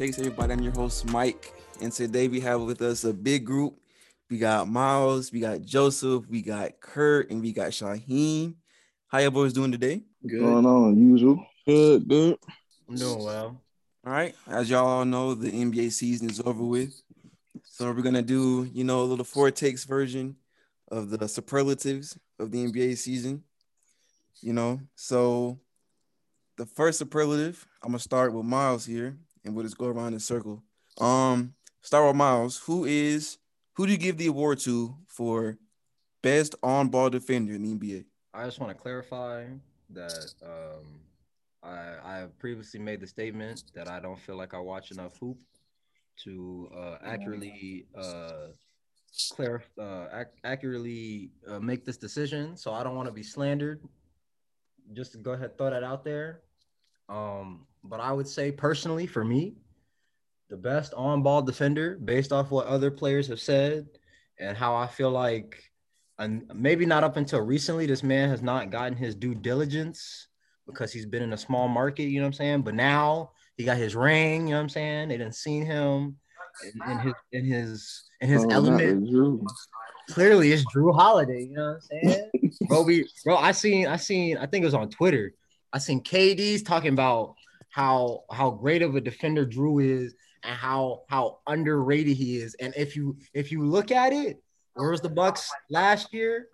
Four Takes, everybody. I'm your host, Mike. And today we have with us a big group. We got Miles, we got Joseph, we got Kurt, and we got Shaheen. How y'all boys doing today? Good. Going on, usual. Good, good. I'm doing well. All right. As y'all all know, the NBA season is over with. So we're gonna do, you know, a little four takes version of the superlatives of the NBA season. You know, so the first superlative, I'm gonna start with Miles here, and we'll just go around in circle. Um, start with Miles. Who is who do you give the award to for best on-ball defender in the NBA? I just want to clarify that um, I I have previously made the statement that I don't feel like I watch enough hoop to uh, accurately uh, clear uh, ac- accurately uh, make this decision. So I don't want to be slandered. Just to go ahead, throw that out there. Um, but I would say personally, for me, the best on-ball defender, based off what other players have said and how I feel like, and maybe not up until recently, this man has not gotten his due diligence because he's been in a small market. You know what I'm saying? But now he got his ring. You know what I'm saying? They didn't seen him in, in his in his in his oh, element. Clearly, it's Jrue Holiday. You know what I'm saying, bro? We, bro, I seen, I seen, I think it was on Twitter. I seen KD's talking about how how great of a defender Jrue is and how how underrated he is. And if you if you look at it, where was the Bucks last year?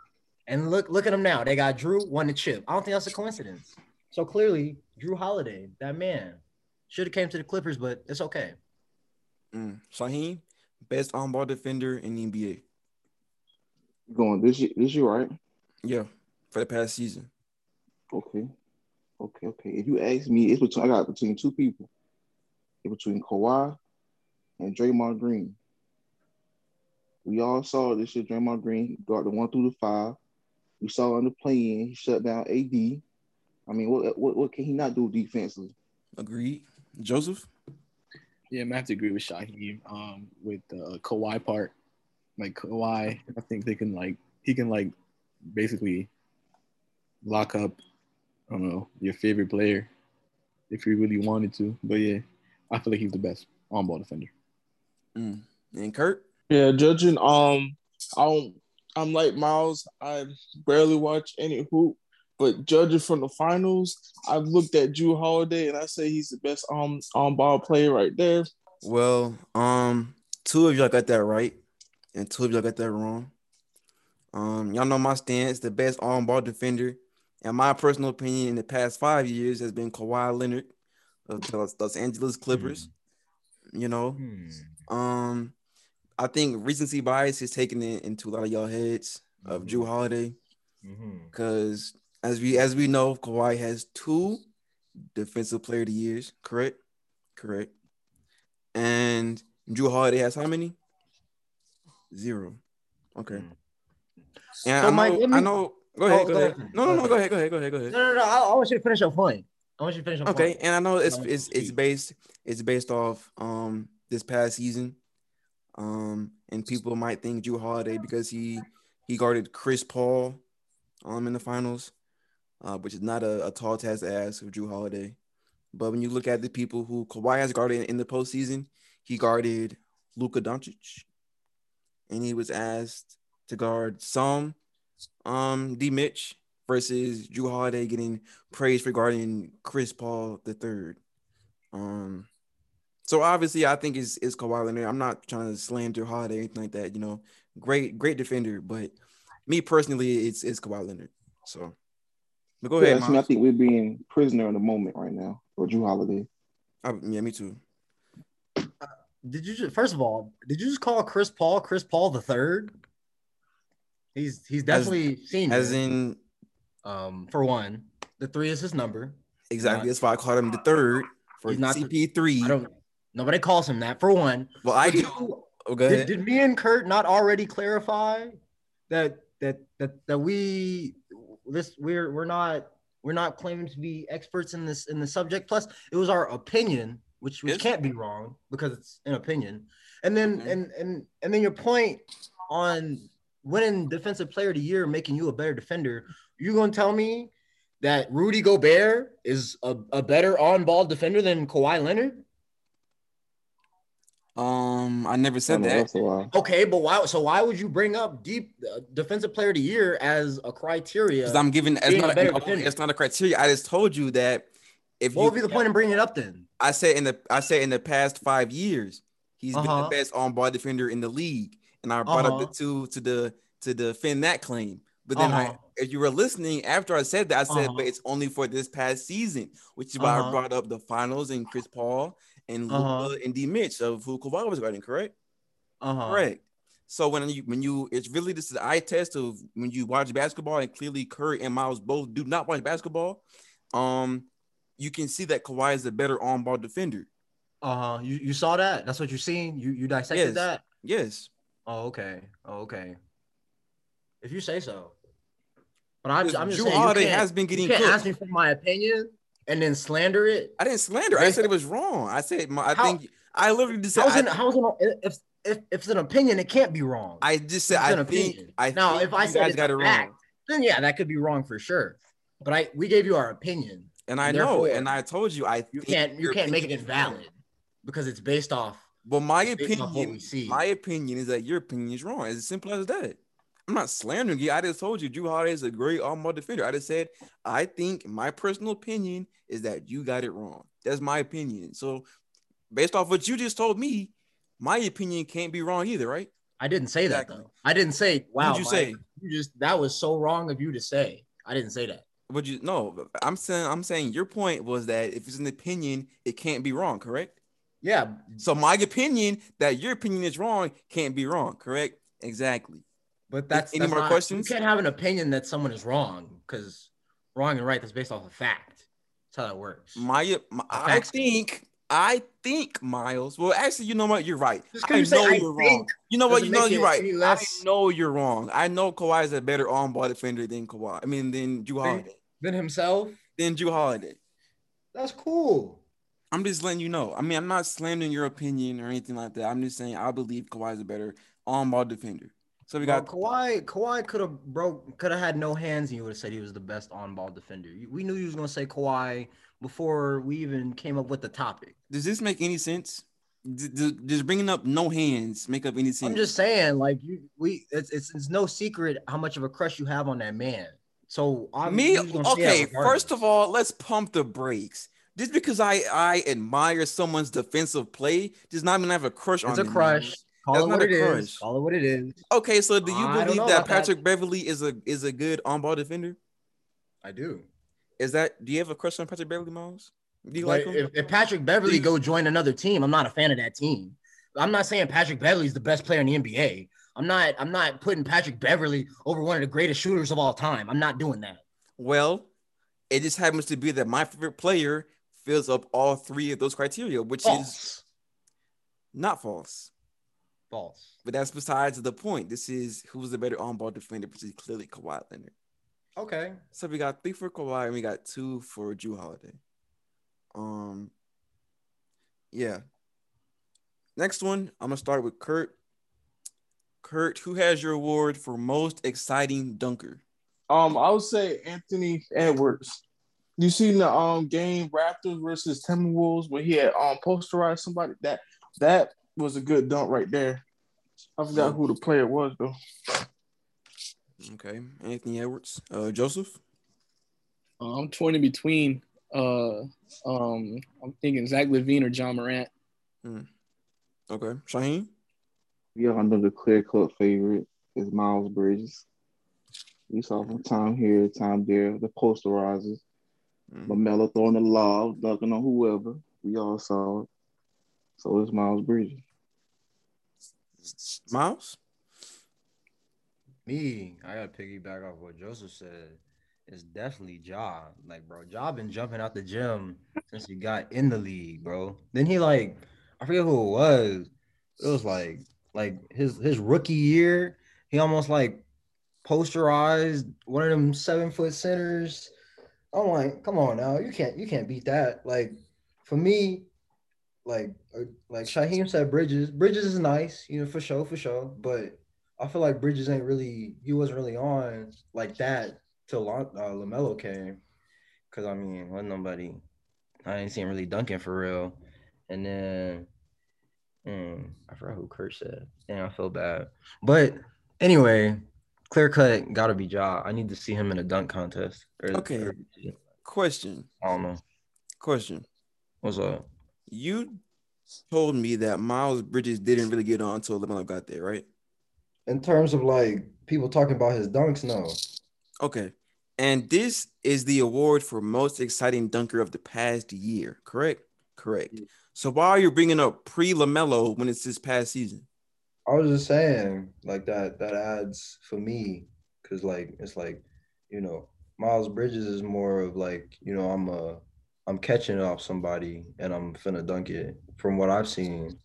And look look at them now. They got Jrue won the chip. I don't think that's a coincidence. So clearly, Jrue Holiday, that man, should have came to the Clippers, but it's okay. Mm. Shaheen, best on ball defender in the NBA. Going this year, this year, right? Yeah, for the past season. Okay. Okay, okay. If you ask me, it's between I got between two people. It's between Kawhi and Draymond Green. We all saw this year Draymond Green got the one through the five. We saw on the play-in, he shut down AD. I mean, what what, what can he not do defensively? Agreed. Joseph? Yeah, I have to agree with Shaheem um, with the Kawhi part. Like Kawhi, I think they can like he can like basically lock up I don't know, your favorite player if you really wanted to. But yeah, I feel like he's the best on ball defender. Mm. And Kurt? Yeah, judging um I don't I'm like Miles, I barely watch any hoop, but judging from the finals, I've looked at Jrue Holiday and I say he's the best um on ball player right there. Well, um, two of y'all got that right, and two of y'all got that wrong. Um, y'all know my stance. The best on ball defender and my personal opinion in the past five years has been Kawhi Leonard of the Los Angeles Clippers. Mm. You know, mm. um, I think recency bias is taking it into a lot of y'all heads mm-hmm. of Jrue Holiday, because mm-hmm. as we as we know, Kawhi has two defensive player of the years. Correct, correct, and Jrue Holiday has how many? Zero. Okay. Mm. And so I know, Mike, me, I know Go ahead. Oh, go, go, ahead. ahead. No, no, no. Go ahead. Go ahead. Go ahead. Go ahead. No, no, no. I, I want you to finish your point. I want you to finish your okay. point. and I know it's it's it's based it's based off um this past season, um, and people might think Jrue Holiday because he he guarded Chris Paul, um, in the finals, uh, which is not a, a tall task to ask of Jrue Holiday. But when you look at the people who Kawhi has guarded in the postseason, he guarded Luka Doncic, and he was asked to guard some um D Mitch versus Jrue Holiday getting praise regarding Chris Paul the third. Um so obviously I think it's it's Kawhi Leonard. I'm not trying to slander Holiday or anything like that, you know. Great, great defender, but me personally, it's it's Kawhi Leonard. So but go yeah, ahead. I think we're being prisoner in the moment right now for Jrue Holiday. I, yeah, me too. Uh, did you just first of all, did you just call Chris Paul Chris Paul the third? He's he's definitely as, seen as in um for one, the three is his number. Exactly. Not, That's why I called him the third for CP3. I don't nobody calls him that for one. Well, I do. Oh, did, did me and Kurt not already clarify that that that that we this we're we're not we're not claiming to be experts in this in the subject. Plus, it was our opinion, which which can't be wrong because it's an opinion. And then mm-hmm. and and and then your point on winning defensive player of the year, making you a better defender, you gonna tell me that Rudy Gobert is a, a better on-ball defender than Kawhi Leonard? Um, I never I said know, that. that's a lie. Okay, but why? So why would you bring up deep uh, defensive player of the year as a criteria? Because I'm giving it's Being a not, a, defender. it's not a criteria. I just told you that if what you would be the point in bringing it up then? I said in the I said in the past five years, he's been Uh-huh. the best on ball defender in the league. And I brought up the Uh-huh. two to the to defend that claim. But then Uh-huh. if you were listening after I said that, I said, Uh-huh. but it's only for this past season, which is why I Uh-huh. brought up the finals and Chris Paul and Uh-huh. Luka and D Mitch of who Kawhi was guarding, correct? Uh-huh. Correct. So when you when you it's really this is the eye test of when you watch basketball and clearly Curry and Miles both do not watch basketball, um, you can see that Kawhi is a better on ball defender. Uh-huh. You you saw that? That's what you're seeing? You you dissected Yes. that? Yes. Oh, okay. Oh, okay. If you say so. But I'm, Because I'm just Jrue saying you Holiday has been getting you can't cooked. ask me for my opinion and then slander it. I didn't slander. I said it was wrong. I said my, I How- think I literally just said How's I, it, how's it, if, if, if it's an opinion, it can't be wrong. I just said I an think opinion. I now, think if I said it's got it wrong. fact, then yeah, that could be wrong for sure. But I we gave you our opinion. And I know, and I told you I You can't you can't make it wrong. invalid because it's based off. But my It's based off what opinion, my opinion is that your opinion is wrong. It's as simple as that. I'm not slandering you. I just told you Jrue Holiday is a great on-ball defender. I just said I think my personal opinion is that you got it wrong. That's my opinion. So based off what you just told me, my opinion can't be wrong either, right? I didn't say that though. I didn't say wow. you Mike, say? You just that was so wrong of you to say. I didn't say that. Would you no? I'm saying I'm saying your point was that if it's an opinion, it can't be wrong, correct? Yeah, So my opinion that your opinion is wrong can't be wrong, correct? Exactly. but that's any that's more not- questions? You can't have an opinion that someone is wrong because wrong and right that's based off of fact. That's how that works. My, uh, my I think I think Miles. Well, actually, you know what? You're right. I you know I you're wrong. You know what? You know you're right. any I know you're wrong. I know Kawhi is a better on-ball defender than Kawhi. I mean, than Jrue. Holiday. Then himself. Than Jrue Holiday. That's cool. I'm just letting you know. I mean, I'm not slandering your opinion or anything like that. I'm just saying I believe Kawhi is a better on-ball defender. So we Bro, got Kawhi. Kawhi could have broke, could have had no hands, and you would have said he was the best on-ball defender. We knew you was gonna say Kawhi before we even came up with the topic. Does this make any sense? D- d- Does bringing up no hands make up any sense? I'm just saying, like you, we, it's, it's it's no secret how much of a crush you have on that man. So I'm Me, you was gonna say that okay. First of all, let's pump the brakes. Just because I I admire someone's defensive play does not mean I have a crush on it's a crush. man. Call That's it not what a it is. crush. Call it what it is. Okay, so do you I don't believe that about that. Patrick Beverley is a is a good on-ball defender? I do. Is that? Do you have a crush on Patrick Beverley, Miles? Do you But like him? if, if Patrick Beverley Do go join another team, I'm not a fan of that team. I'm not saying Patrick Beverley is the best player in the NBA. I'm not. I'm not putting Patrick Beverley over one of the greatest shooters of all time. I'm not doing that. Well, it just happens to be that my favorite player fills up all three of those criteria, which is not false. False. But that's besides the point. This is who's the better on-ball defender, which is clearly Kawhi Leonard. Okay. So we got three for Kawhi and we got two for Jrue Holiday. Um, yeah. Next one, I'm gonna start with Kurt. Kurt, who has your award for most exciting dunker? Um, I would say Anthony Edwards. You seen the um game Raptors versus Timberwolves where he had um posterized somebody that that was a good dunk right there. I forgot who the player was though. Okay, Anthony Edwards. Uh, Joseph. Uh, I'm torn in between. Uh, um, I'm thinking Zach LaVine or Ja Morant. Okay, Shaheen. Y'all know the clear cut favorite is Miles Bridges. We saw from time here, time there, the posterizers. Mhm. LaMelo throwing the lob, dunking on whoever. We all saw it. So it's Miles Bridges. Miles. Me, I gotta piggyback off what Joseph said. It's definitely Ja. Like, bro, Ja been jumping out the gym since he got in the league, bro. Then he like, I forget who it was. It was like, like his his rookie year. He almost like posterized one of them seven foot centers. I'm like, come on now, you can't you can't beat that. Like, for me, like uh, like Shaheem said, Bridges. Bridges is nice, you know, for sure, for sure. But I feel like Bridges ain't really he wasn't really on like that till uh, LaMelo came. Cause I mean, wasn't nobody I didn't see him really dunking for real. And then Mm, I forgot who Kurt said. Damn, I feel bad. But anyway, clear cut gotta be Ja. I need to see him in a dunk contest. Or- Okay. or- Question. I don't know. Question. What's up? You told me that Miles Bridges didn't really get on until LaMelo got there, right? In terms of like people talking about his dunks, no. Okay. And this is the award for most exciting dunker of the past year, correct? Correct. So why are you bringing up pre LaMelo when it's this past season? I was just saying, like that that adds for me, because like it's like, you know, Miles Bridges is more of like, you know, I'm a I'm catching off somebody and I'm finna dunk it from what I've seen.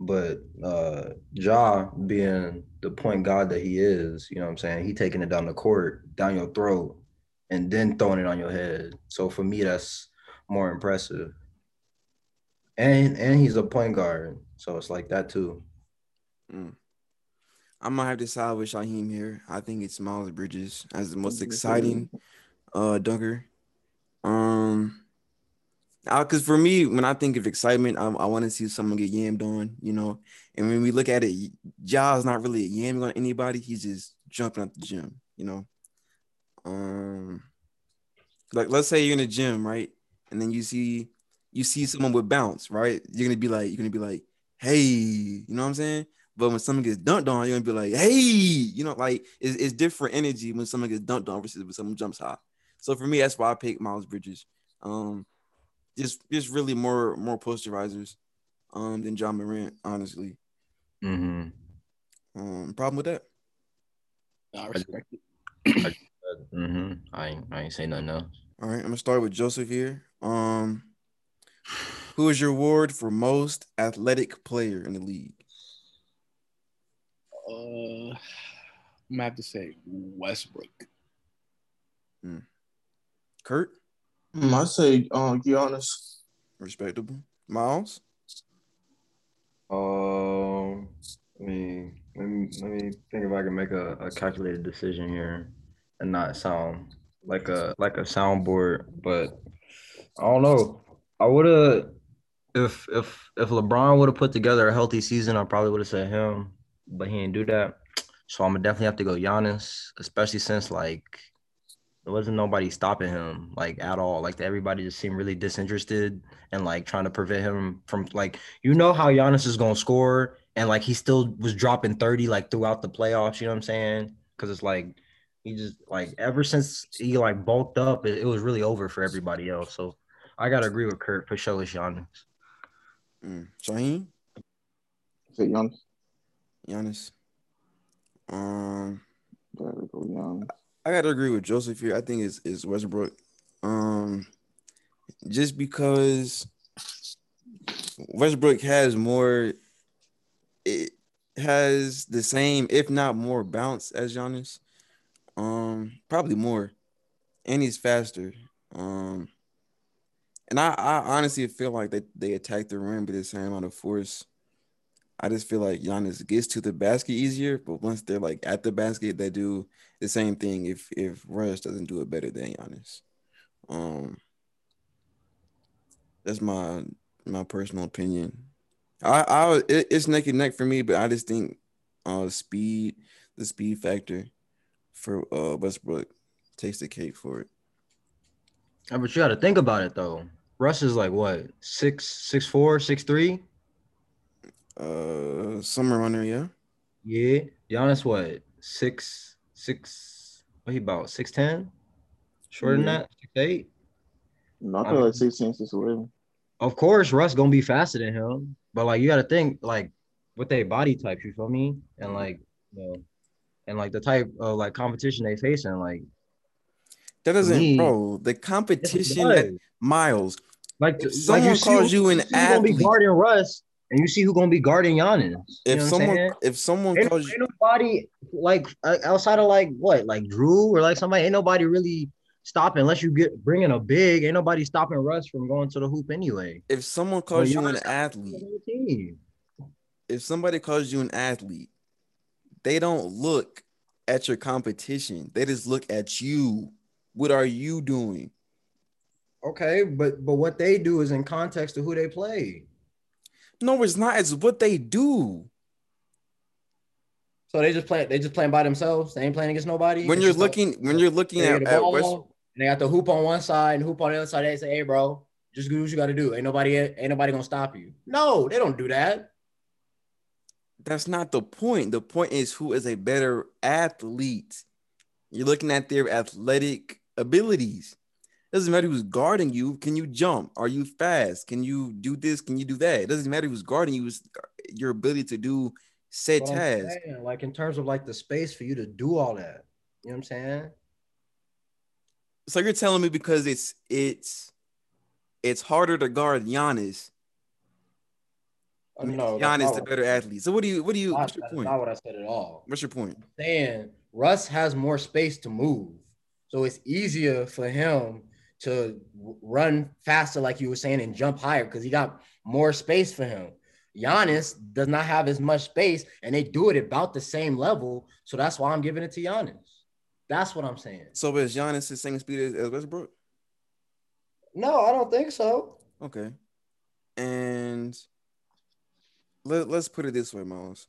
But uh Ja being the point guard that he is, you know what I'm saying? He taking it down the court, down your throat, and then throwing it on your head. So for me, that's more impressive. And and he's a point guard. So it's like that too. Mm. I'm gonna have to side with Shaheem here. I think it's Miles Bridges as the most exciting uh dunker. Um because for me, when I think of excitement, I, I want to see someone get yammed on, you know. And when we look at it, Ja's not really yamming on anybody. He's just jumping at the gym, you know. Um, like let's say you're in a gym, right, and then you see you see someone with bounce, right? You're gonna be like, you're gonna be like, hey, you know what I'm saying? But when someone gets dunked on, you're gonna be like, hey, you know, like it's, it's different energy when someone gets dunked on versus when someone jumps high. So for me, that's why I pick Miles Bridges. Um, just just really more more posterizers um than Ja Morant, honestly. Mm-hmm. Um, problem with that? I respect it. Mm-hmm. I ain't, I ain't say nothing else. All right, I'm gonna start with Joseph here. Um, who is your award for most athletic player in the league? Uh, I'm gonna have to say Westbrook. Kurt, Mm, I say, uh, Giannis. respectable. Miles, Um, let me let me let me think if I can make a, a calculated decision here and not sound like a like a soundboard, but I don't know. I would have if if if LeBron would have put together a healthy season, I probably would have said him, but he didn't do that. So I'm gonna definitely have to go Giannis, especially since like there wasn't nobody stopping him like at all. Like everybody just seemed really disinterested and like trying to prevent him from like you know how Giannis is gonna score and like he still was dropping 30 like throughout the playoffs, you know what I'm saying? Because it's like he just like ever since he like bulked up, it, it was really over for everybody else. So I gotta agree with Kurt for sure it's Giannis. mm. Shaheem, Say Giannis. Giannis. Um, Gotta go Giannis. I gotta agree with Joseph here. I think it's, it's Westbrook. Um, just because Westbrook has more, it has the same, if not more, bounce as Giannis. Um, probably more, and he's faster. Um, and I, I honestly feel like they they attack the rim with the same amount of force. I just feel like Giannis gets to the basket easier, but once they're like at the basket, they do the same thing. If if Russ doesn't do it better than Giannis, um, that's my my personal opinion. I I it, it's neck and neck for me, but I just think uh speed the speed factor for uh Westbrook takes the cake for it. Yeah, but you got to think about it though. Russ is like what six six four six three. Uh, somewhere on there, yeah. Yeah, Giannis what six six? What he about six ten? Shorter than that, six eight. No, I feel like 16, 6, 11. Of course, Russ gonna be faster than him, but like you got to think like with their body types. You feel me? And like you know, and like the type of like competition they facing. Like That doesn't, me- bro. The competition at does. Miles. like If like someone calls who- you an see who gonna be athlete- guarding Russ, and you see who gonna be guarding Giannis. If know what I'm someone, if someone ain't, calls you, ain't nobody like uh, outside of like what like Jrue or like somebody ain't nobody really stopping unless you get bringing a big ain't nobody stopping Russ from going to the hoop anyway. if someone calls you an athlete, The whole team. if somebody calls you an athlete, they don't look at your competition. They just look at you. What are you doing? Okay, but but what they do is in context to who they play. No, it's not. It's what they do. So they just play. They just playing by themselves. They ain't playing against nobody. When It's you're just like- looking, when you're looking at, get the at ball, West, and they got the hoop on one side and hoop on the other side. They say, "Hey, bro, just do what you got to do. Ain't nobody, ain't nobody gonna stop you." No, they don't do that. that's not the point. The point is who is a better athlete. You're looking at their athletic abilities. Doesn't matter who's guarding you. Can you jump? Are you fast? Can you do this? Can you do that? It doesn't matter who's guarding you. It's your ability to do said tasks. like in terms of like the space for you to do all that. You know what I'm saying? So you're telling me because it's it's it's harder to guard Giannis. Uh, No, Giannis the better athlete. So what do you what do you what's your that's point? not what I said at all. What's your point? saying Russ has more space to move. So it's easier for him to run faster, like you were saying, and jump higher because he got more space for him. Giannis does not have as much space, and they do it about the same level. So that's why I'm giving it to Giannis. That's what I'm saying. So is Giannis the same speed as, Westbrook? No, I don't think so. Okay. And let, let's put it this way, Miles.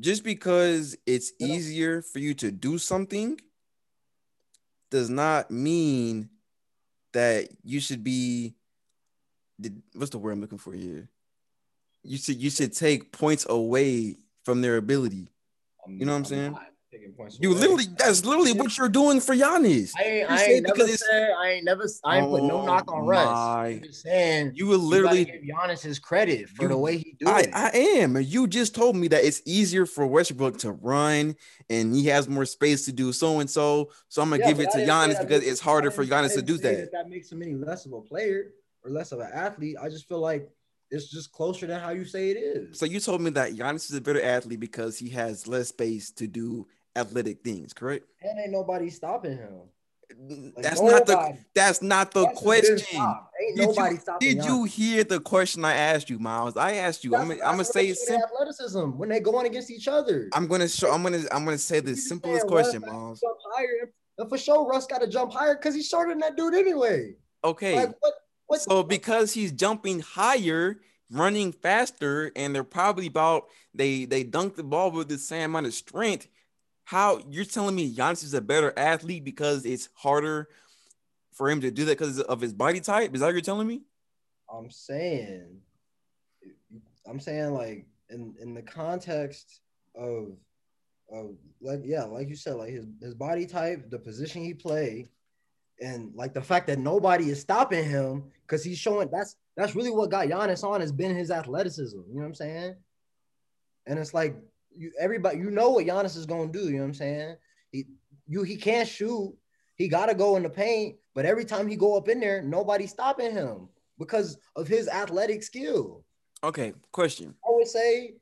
Just because it's easier for you to do something does not mean that you should be what's the word I'm looking for here? You should you should take points away from their ability. You know what I'm saying? Taking points You away. literally that's literally what you're doing for Giannis. I ain't, I ain't never said I ain't never I ain't put no Oh knock on Russ. Oh my- I'm just saying You will You literally give Giannis his credit for You- the way he do I, it. I am. You just told me that it's easier for Westbrook to run and he has more space to do so and so. So I'm gonna Yeah, give it to Giannis because it's harder for Giannis to do say that. That makes him any less of a player or less of an athlete. I just feel like it's just closer than how you say it is. So you told me that Giannis is a better athlete because he has less space to do athletic things, correct? and ain't nobody stopping him. Like, that's not the that's not the Russ question. Ain't Did nobody you, did you hear the question I asked you, Miles? I asked you. I'm, That's- gonna- I'm gonna say simple. athleticism when they going against each other. I'm gonna show. I'm gonna. I'm gonna say the You simplest question, Russ Miles. jump higher, and for sure Russ got to jump higher because he's shorter than that dude anyway. Okay. Like what? What? So because he's jumping higher, running faster, and they're probably about they they dunk the ball with the same amount of strength. How you're telling me Giannis is a better athlete because it's harder for him to do that because of his body type? Is that what you're telling me? I'm saying, I'm saying like in in the context of of like yeah, like you said, like his his body type, the position he played, and like the fact that nobody is stopping him because he's showing that's that's really what got Giannis on has been his athleticism. You know what I'm saying? And it's like you everybody you know what Giannis is gonna do. You know what I'm saying? He you he can't shoot. He gotta go in the paint, but every time he go up in there, nobody's stopping him because of his athletic skill. Okay, question. I would say,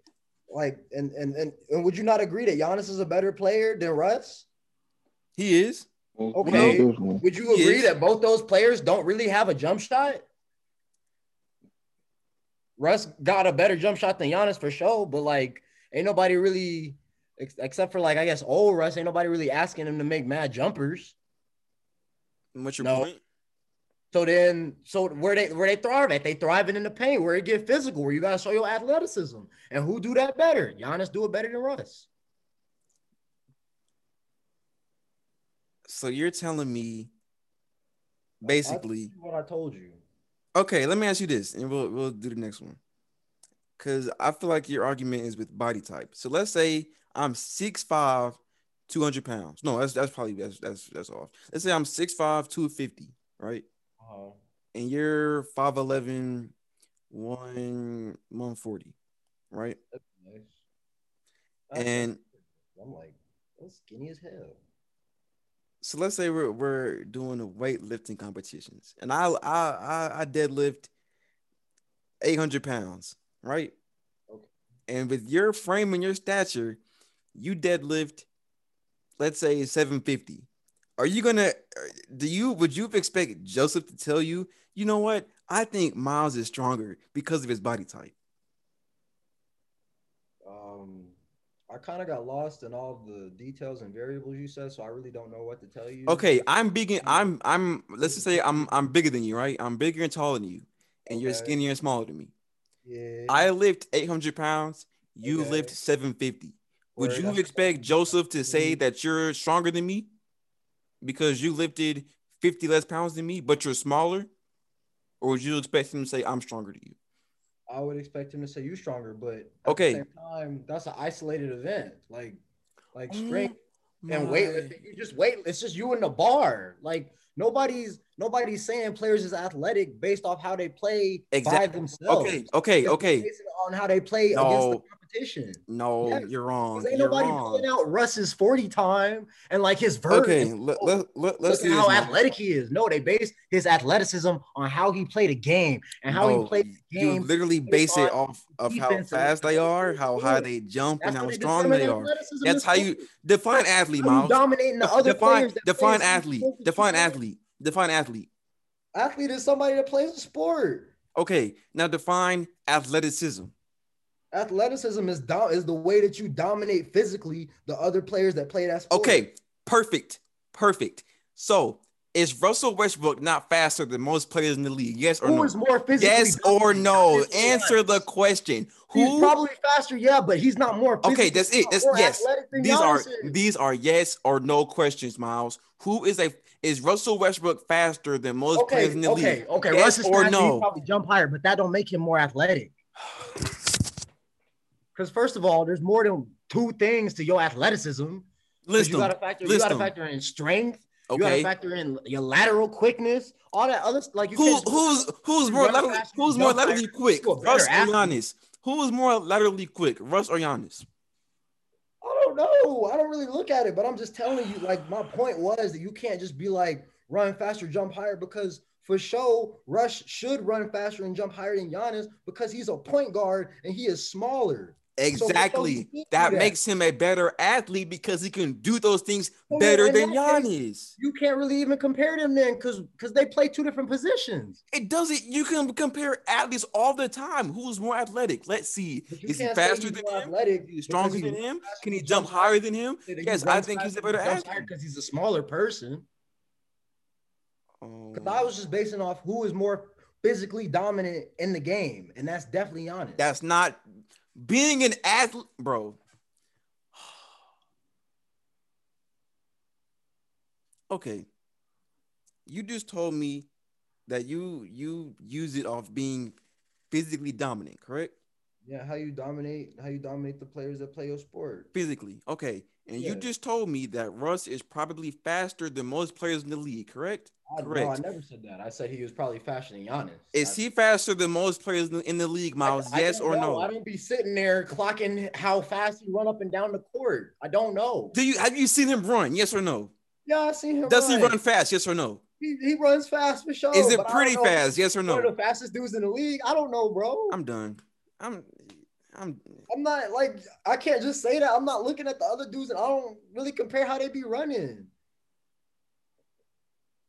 like, and and and, and would you not agree that Giannis is a better player than Russ? He is. Okay. No. Would you agree that both those players don't really have a jump shot? Russ got a better jump shot than Giannis for sure, but like, ain't nobody really, ex- except for like I guess old Russ, ain't nobody really asking him to make mad jumpers. What's your No. point? So then, so where they where they thrive at? They thriving in the paint, where it get physical, where you gotta show your athleticism. And who do that better? Giannis do it better than Russ. So you're telling me basically you what I told you. Okay, let me ask you this, and we'll we'll do the next one. Cause I feel like your argument is with body type. So let's say I'm 6'5, 200 pounds. No, that's that's probably that's that's that's off. Let's say I'm 6'5, 250, right? Uh-huh. And you're 5'11, 1 140, right? Nice. And I'm like, that's skinny as hell. so let's say we're we're doing a weightlifting competitions, and I I I, I deadlift 800 pounds, right? Okay. And with your frame and your stature, you deadlift, let's say 750. Are you gonna? Do you would you expect Joseph to tell you, you know what? I think Miles is stronger because of his body type. Um, I kind of got lost in all the details and variables you said, so I really don't know what to tell you. Okay, I'm big. I'm I'm. Let's just say I'm I'm bigger than you, right? I'm bigger and taller than you, and you're skinnier and smaller than me. Yeah. I lift 800 pounds. You Okay. lift 750. Would Word, you expect Joseph to say Mhm. that you're stronger than me because you lifted 50 less pounds than me, but you're smaller? Or would you expect him to say, I'm stronger than you? I would expect him to say You're stronger, but at Okay. the same time, that's an isolated event. Like, like Mm, strength and my- weightlifting. You just wait. It's just you in the bar. Like nobody's nobody's saying players is athletic based off how they play Exact- by themselves. Okay, okay, okay. based on how they play No. against the competition. No, Yeah, you're wrong. ain't You're nobody wrong. pulling out Russ's 40 time and like his verse. Okay, let, oh, let, let, let's Look do how athletic he is. No, they base his athleticism on how he played a game and how No, he played the You literally base it off of how fast they are, how high they jump, That's and how strong they are. That's how you define athlete, Miles. dominating the other Define players define athlete. sport that you Define athlete. Define athlete. Athlete is somebody that plays a sport. Okay, now define athleticism. Athleticism is do- is the way that you dominate physically the other players that play that sport. Okay, perfect, perfect. So is Russell Westbrook not faster than most players in the league? Yes or who no? is more physically? Yes or no? Answer the question. He's Who? probably faster, yeah, but he's not more. Okay, that's it. That's yes. These are is. these are yes or no questions, Miles. Who is a is Russell Westbrook faster than most Okay, players in the okay, league? okay. Yes Russ is or faster, no? Probably jump higher, but that don't make him more athletic. Because first of all, there's more than two things to your athleticism. List you them. gotta factor. You gotta factor in strength. Okay. You gotta factor in your lateral quickness. All that other like you. Who who's who's more run laterally, who's more laterally quick, you a better Russ or. Giannis? Who is more laterally quick, Russ or Giannis? I don't know. I don't really look at it, but I'm just telling you. Like my point was that you can't just be like run faster, jump higher, because for sure Russ should run faster and jump higher than Giannis because he's a point guard and he is smaller. So for sure Exactly. he can do that makes him a better athlete because he can do those things Well, better than that Giannis. You can't really even compare them then, because because they play two different positions. It doesn't. You can compare athletes all the time. Who's more athletic? Let's see. Is he faster than him? athletic Is he because stronger than him? Can he he jump higher than him? Say Yes, I think he's a better he athlete. because he's a smaller person. Oh, Because I was just basing off who is more physically dominant in the game, and that's definitely Giannis. that's not being an athlete, bro. Okay, you just told me that you you use it off being physically dominant, correct? yeah, how you dominate, how you dominate the players that play your sport. Physically, okay. And you just told me that Russ is probably faster than most players in the league, correct? I, no, I never said that. I said he was probably faster than Giannis. Is I- he faster than most players in the- league, Miles? I yes or know. no? I don't be sitting there clocking how fast he run up and down the court. I don't know. Do you have you seen him run? Yes or no? Yeah, I seen him. Does run. he run fast? Yes or no? He, he runs fast for sure. Is it but I don't pretty fast? Yes or he's One no? of the fastest dudes in the league. I don't know, bro. I'm, I'm done. I'm I'm not like I can't just say that. I'm not looking at the other dudes and I don't really compare how they be running.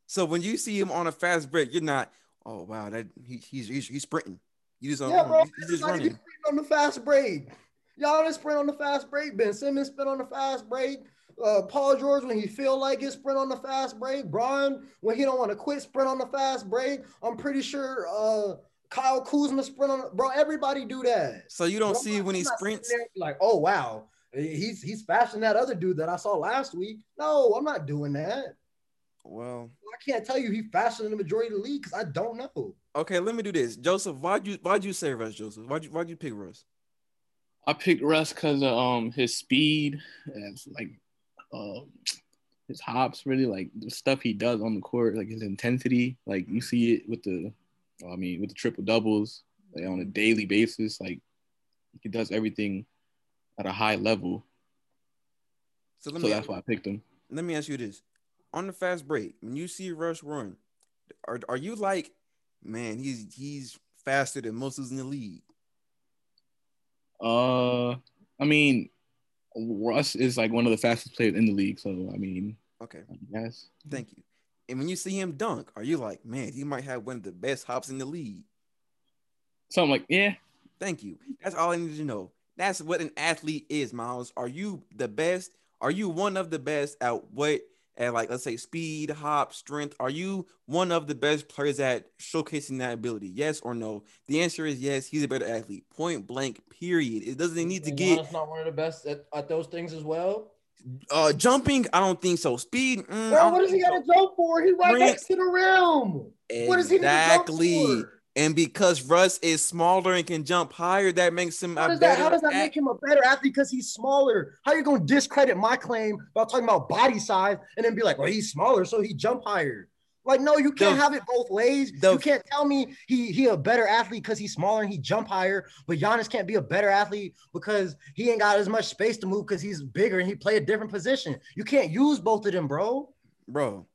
so when you see him on a fast break, you're not, oh wow, that he, he's, he's he's sprinting. You just Yeah, bro. he's, he's just running. sprinting on the fast break. Giannis sprint on the fast break. Ben Simmons sprint on the fast break. Uh, Paul George when he feel like it sprint on the fast break. Brian when he don't want to quit sprint on the fast break. I'm pretty sure uh, Kyle Kuzma sprint on. Bro, everybody do that. So you don't Bro, see I'm when he sprints. there Like, oh wow, he's he's faster than that other dude that I saw last week. No, I'm not doing that. Well, I can't tell you he's faster than the majority of the league because I don't know. okay, let me do this. Joseph, why'd you why'd you say Russ, Joseph? Why'd you why'd you pick Russ? I picked Russ because of um his speed and like um his hops really like the stuff he does on the court like his intensity like you see it with the I mean with the triple doubles like on a daily basis like he does everything at a high level So let so me that's why I picked him. let me ask you this: on the fast break, when you see Russ run, are are you like, man, he's he's faster than most in the league? Uh, I mean Russ is like one of the fastest players in the league so I mean Okay, yes, thank you. And when you see him dunk, are you like, man, he might have one of the best hops in the league? so I'm like yeah Thank you. That's all I need to know. That's what an athlete is, Miles. Are you the best? Are you one of the best at what at like let's say speed, hop, strength, are you one of the best players at showcasing that ability? Yes or no? The answer is yes. He's a better athlete. Point blank. Period. It doesn't need to And get Giannis not one of the best at, at those things as well. Uh jumping. I don't think so. Speed. mm, Bro, what does he got so. to jump for? He right Sprint. next to the rim. What does he to Exactly. And because Russ is smaller and can jump higher, that makes him How a does that, how does that at- make him a better athlete because he's smaller? How you gonna discredit my claim about talking about body size and then be like, well, he's smaller, so he jump higher? Like, no, you can't The- have it both ways. the- you can't tell me he he a better athlete because he's smaller and he jump higher, but Giannis can't be a better athlete because he ain't got as much space to move because he's bigger and he play a different position. You can't use both of them, bro. bro.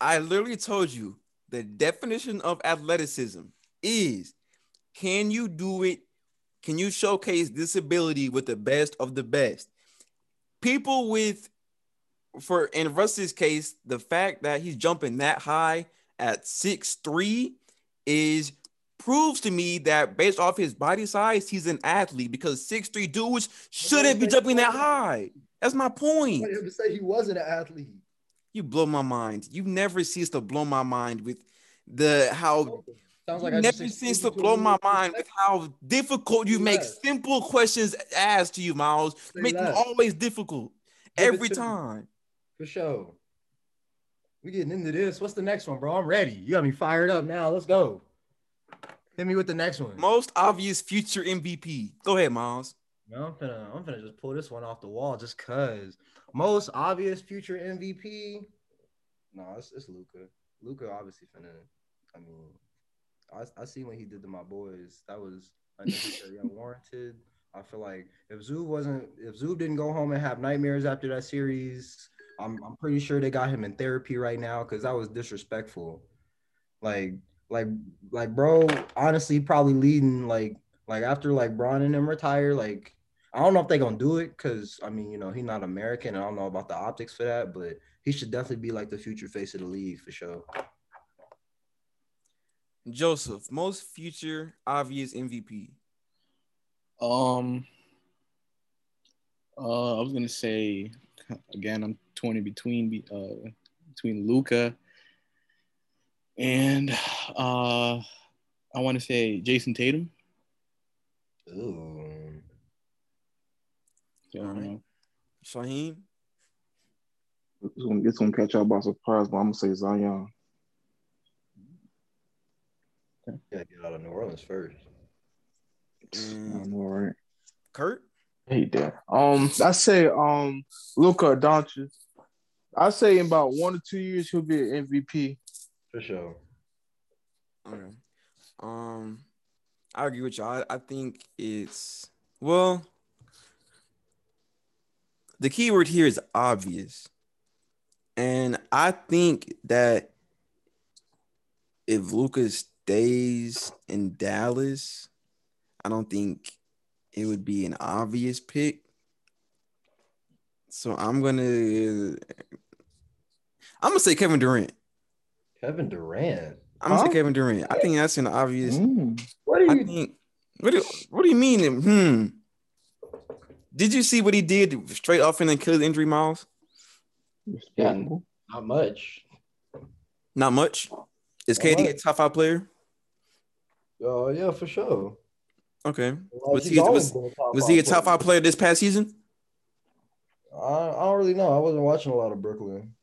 I literally told you the definition of athleticism is can you do it? Can you showcase this ability with the best of the best? People with, for in Russ's case, the fact that he's jumping that high at six three is proves to me that based off his body size, he's an athlete because six three dudes shouldn't be jumping that high. That's my point. I to say he wasn't an athlete. You blow my mind. You never cease to blow my mind with the how Sounds like I never cease to blow my mind with how difficult you make simple questions asked to you, Miles. Make them always difficult every time. For sure. We getting into this. What's the next one, bro? I'm ready. You got me fired up now. Let's go. Hit me with the next one. Most obvious future MVP. Go ahead, Miles. No, I'm gonna I'm gonna just pull this one off the wall just cause. Most obvious future MVP. No, it's, it's Luka. Luka obviously finna. I mean, I I see when he did to my boys. That was unnecessary, unwarranted. I feel like if Zub wasn't, if Zub didn't go home and have nightmares after that series, I'm I'm pretty sure they got him in therapy right now because that was disrespectful. Like like like bro, honestly, probably leading like like after like Bron and them retire, like I don't know if they're gonna do it because I mean, you know, he's not American. and I don't know about the optics for that, but he should definitely be like the future face of the league for sure. Joseph, most future obvious MVP. Um, uh, I was gonna say again. I'm torn in between uh between Luka and uh I want to say Jayson Tatum. Ooh. So, I don't know. Shaheem. It's gonna, it's gonna catch y'all by surprise, but I'm gonna say Zion. Yeah, get out of New Orleans first. I And know, right? Kurt. Hate that. Um, I say um Luka Doncic. I say in about one or two years he'll be an MVP. For sure. Okay. Um, I agree with you. I, I think it's well. The key word here is obvious, and I think that if Lucas stays in Dallas, I don't think it would be an obvious pick. So I'm gonna, I'm gonna say Kevin Durant. Kevin Durant. I'm gonna Huh? say Kevin Durant. I think that's an obvious. Mm. What I you? think. What do What do you mean? Hmm. Did you see what he did straight off an Achilles injury, Miles? Respectable. Not much. Not much. Is Not KD a top five player? Oh yeah, for sure. Okay. Like, Was he- was- Was he a top five player this past season? I, I don't really know. I wasn't watching a lot of Brooklyn.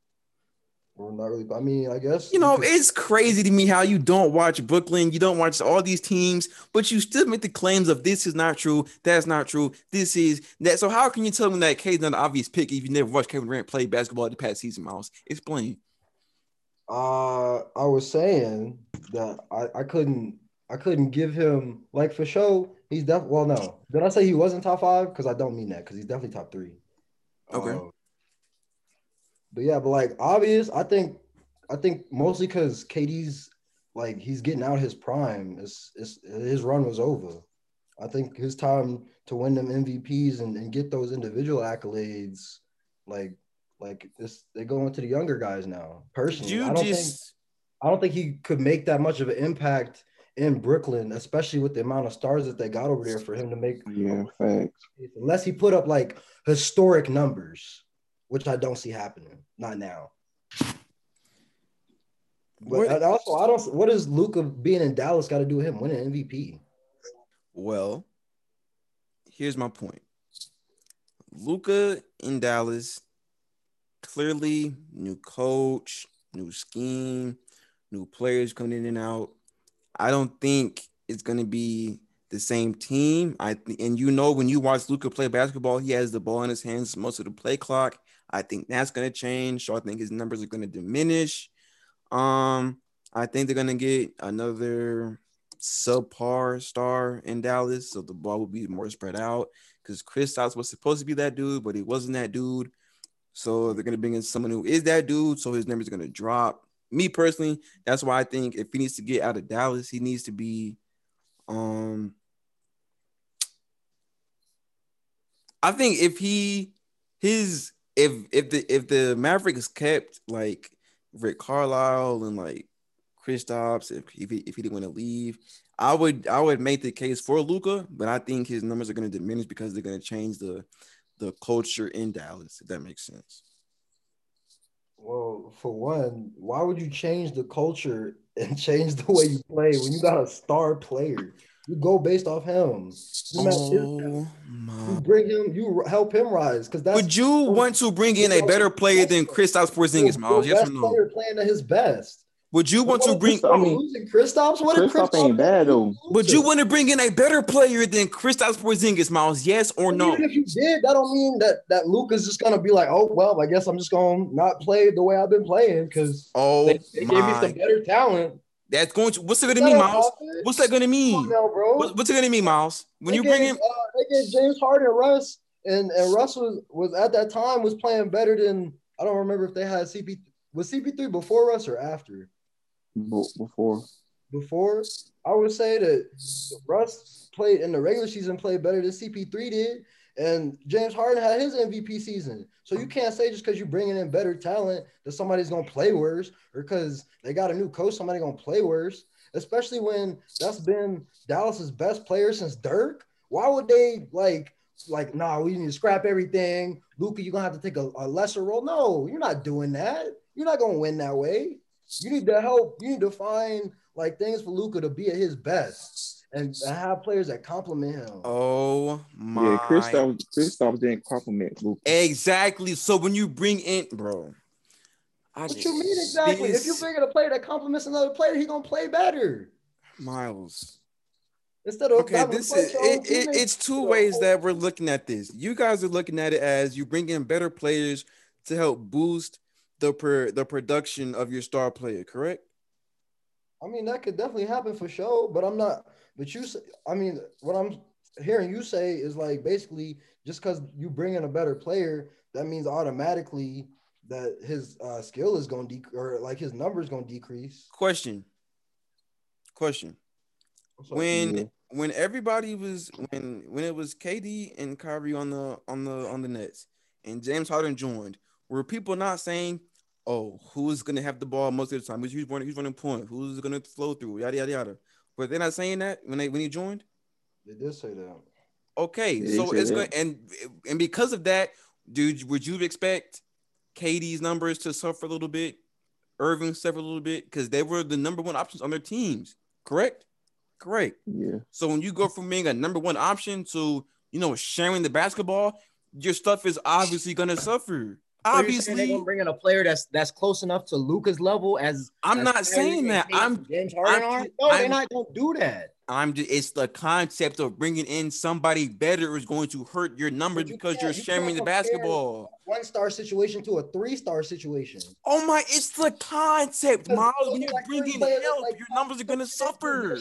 Or not really. I mean, I guess You know, it's crazy to me how you don't watch Brooklyn, you don't watch all these teams, but you still make the claims of this is not true, that's not true, this is that. So how can you tell me that K's not an obvious pick if you never watched Kevin Durant play basketball the past season, Miles? Explain. Uh, I was saying that I, I couldn't I couldn't give him like for sure. He's def well no. Did I say he wasn't top five? Because I don't mean that because he's definitely top three. Okay. Uh, but yeah, but like obvious, I think I think mostly because KD's like he's getting out his prime. It's, it's his run was over. I think his time to win them MVPs and, and get those individual accolades, like like this, they go into the younger guys now. Personally, You I don't think I don't think he could make that much of an impact in Brooklyn, especially with the amount of stars that they got over there for him to make Yeah, facts. unless he put up like historic numbers. which I don't see happening. Not now. But What- and also, I don't. What does Luka being in Dallas got to do with him winning MVP? Well, here's my point. Luka in Dallas, clearly new coach, new scheme, new players coming in and out. I don't think it's gonna be the same team. I th- and you know when you watch Luka play basketball, he has the ball in his hands most of the play clock. I think that's gonna change. So I think his numbers are gonna diminish. Um, I think they're gonna get another subpar star in Dallas, so the ball will be more spread out. Because Chris Kristaps was supposed to be that dude, but he wasn't that dude. So they're gonna bring in someone who is that dude, so his numbers are gonna drop. Me personally, that's why I think if he needs to get out of Dallas, he needs to be um I think if he his if if the if the Mavericks kept like Rick Carlisle and like Kristaps, if if he, if he didn't want to leave, I would I would make the case for Luka, but I think his numbers are going to diminish because they're going to change the the culture in Dallas. If that makes sense. Well, for one, why would you change the culture and change the way you play when you got a star player? You go based off him. Oh you, ma- Oh you bring him, you help him rise because that's Would you want to bring in a better player than Kristaps Porzingis, Miles? Yes or no? player playing at his best. Would you want to bring? I mean, losing Kristaps? What Kristaps Kristaps ain't bad, though. Would you want to bring in a better player than Kristaps Porzingis, Miles? Yes or no? Even if you did, that don't mean that that Luka's just gonna be like, oh well, I guess I'm just gonna not play the way I've been playing because Oh they, they gave me some better talent. That's going to. What's it going to mean, Miles? What's that going to mean? on now, bro? What, what's it going to mean, Miles? When They you bring in, uh, they gave James Harden and Russ, and and Russ was was at that time was playing better than I don't remember if they had CP was CP3 before Russ or after. Be- Before Before I would say that Russ played in the regular season played better than CP3 did, and James Harden had his MVP season. So you can't say just because you're bringing in better talent that somebody's gonna play worse, or because they got a new coach, somebody gonna play worse. Especially when that's been Dallas's best player since Dirk. Why would they like like nah? We need to scrap everything. Luka, you're gonna have to take a, a lesser role. No, you're not doing that. You're not gonna win that way. You need to help. You need to find like things for Luka to be at his best and, and have players that complement him. oh my! yeah, Kristaps Kristaps didn't compliment Luka. Exactly. So when you bring in, bro, I what you mean exactly? If you bring in a player that complements another player, he gonna play better Miles. instead of Okay, this is it, it, it's two ways that we're looking at this. You guys are looking at it as you bring in better players to help boost the per, the production of your star player, correct? I mean, that could definitely happen for sure, but I'm not. But you, say, I mean, what I'm hearing you say is like basically just because you bring in a better player, that means automatically that his uh, skill is going to decrease or like his numbers going to decrease. Question. Question. So- when Yeah. when everybody was when when it was KD and Kyrie on the on the on the Nets and James Harden joined, were people not saying, "Oh, who's gonna have the ball most of the time? Who's who's running, who's running point? Who's gonna flow through? Yada yada yada." But they're not saying that when they when he joined. they did say that. Okay, Yeah, so it's that. going and and because of that, dude, would you expect KD's numbers to suffer a little bit, Irving suffer a little bit because they were the number one options on their teams, correct? Correct. Yeah, So when you go from being a number one option to you know sharing the basketball, your stuff is obviously gonna suffer. They're Obviously, gonna bring in a player that's that's close enough to Luka's level as I'm not saying that. I'm James Harden I'm-. No, they're I'm- not gonna do that. I'm just it's the concept of bringing in somebody better is going to hurt your numbers you because you're you sharing the basketball. One star situation to a three star situation. Oh my, it's the concept, Miles. When you're like bringing help, like, your numbers are gonna suffer.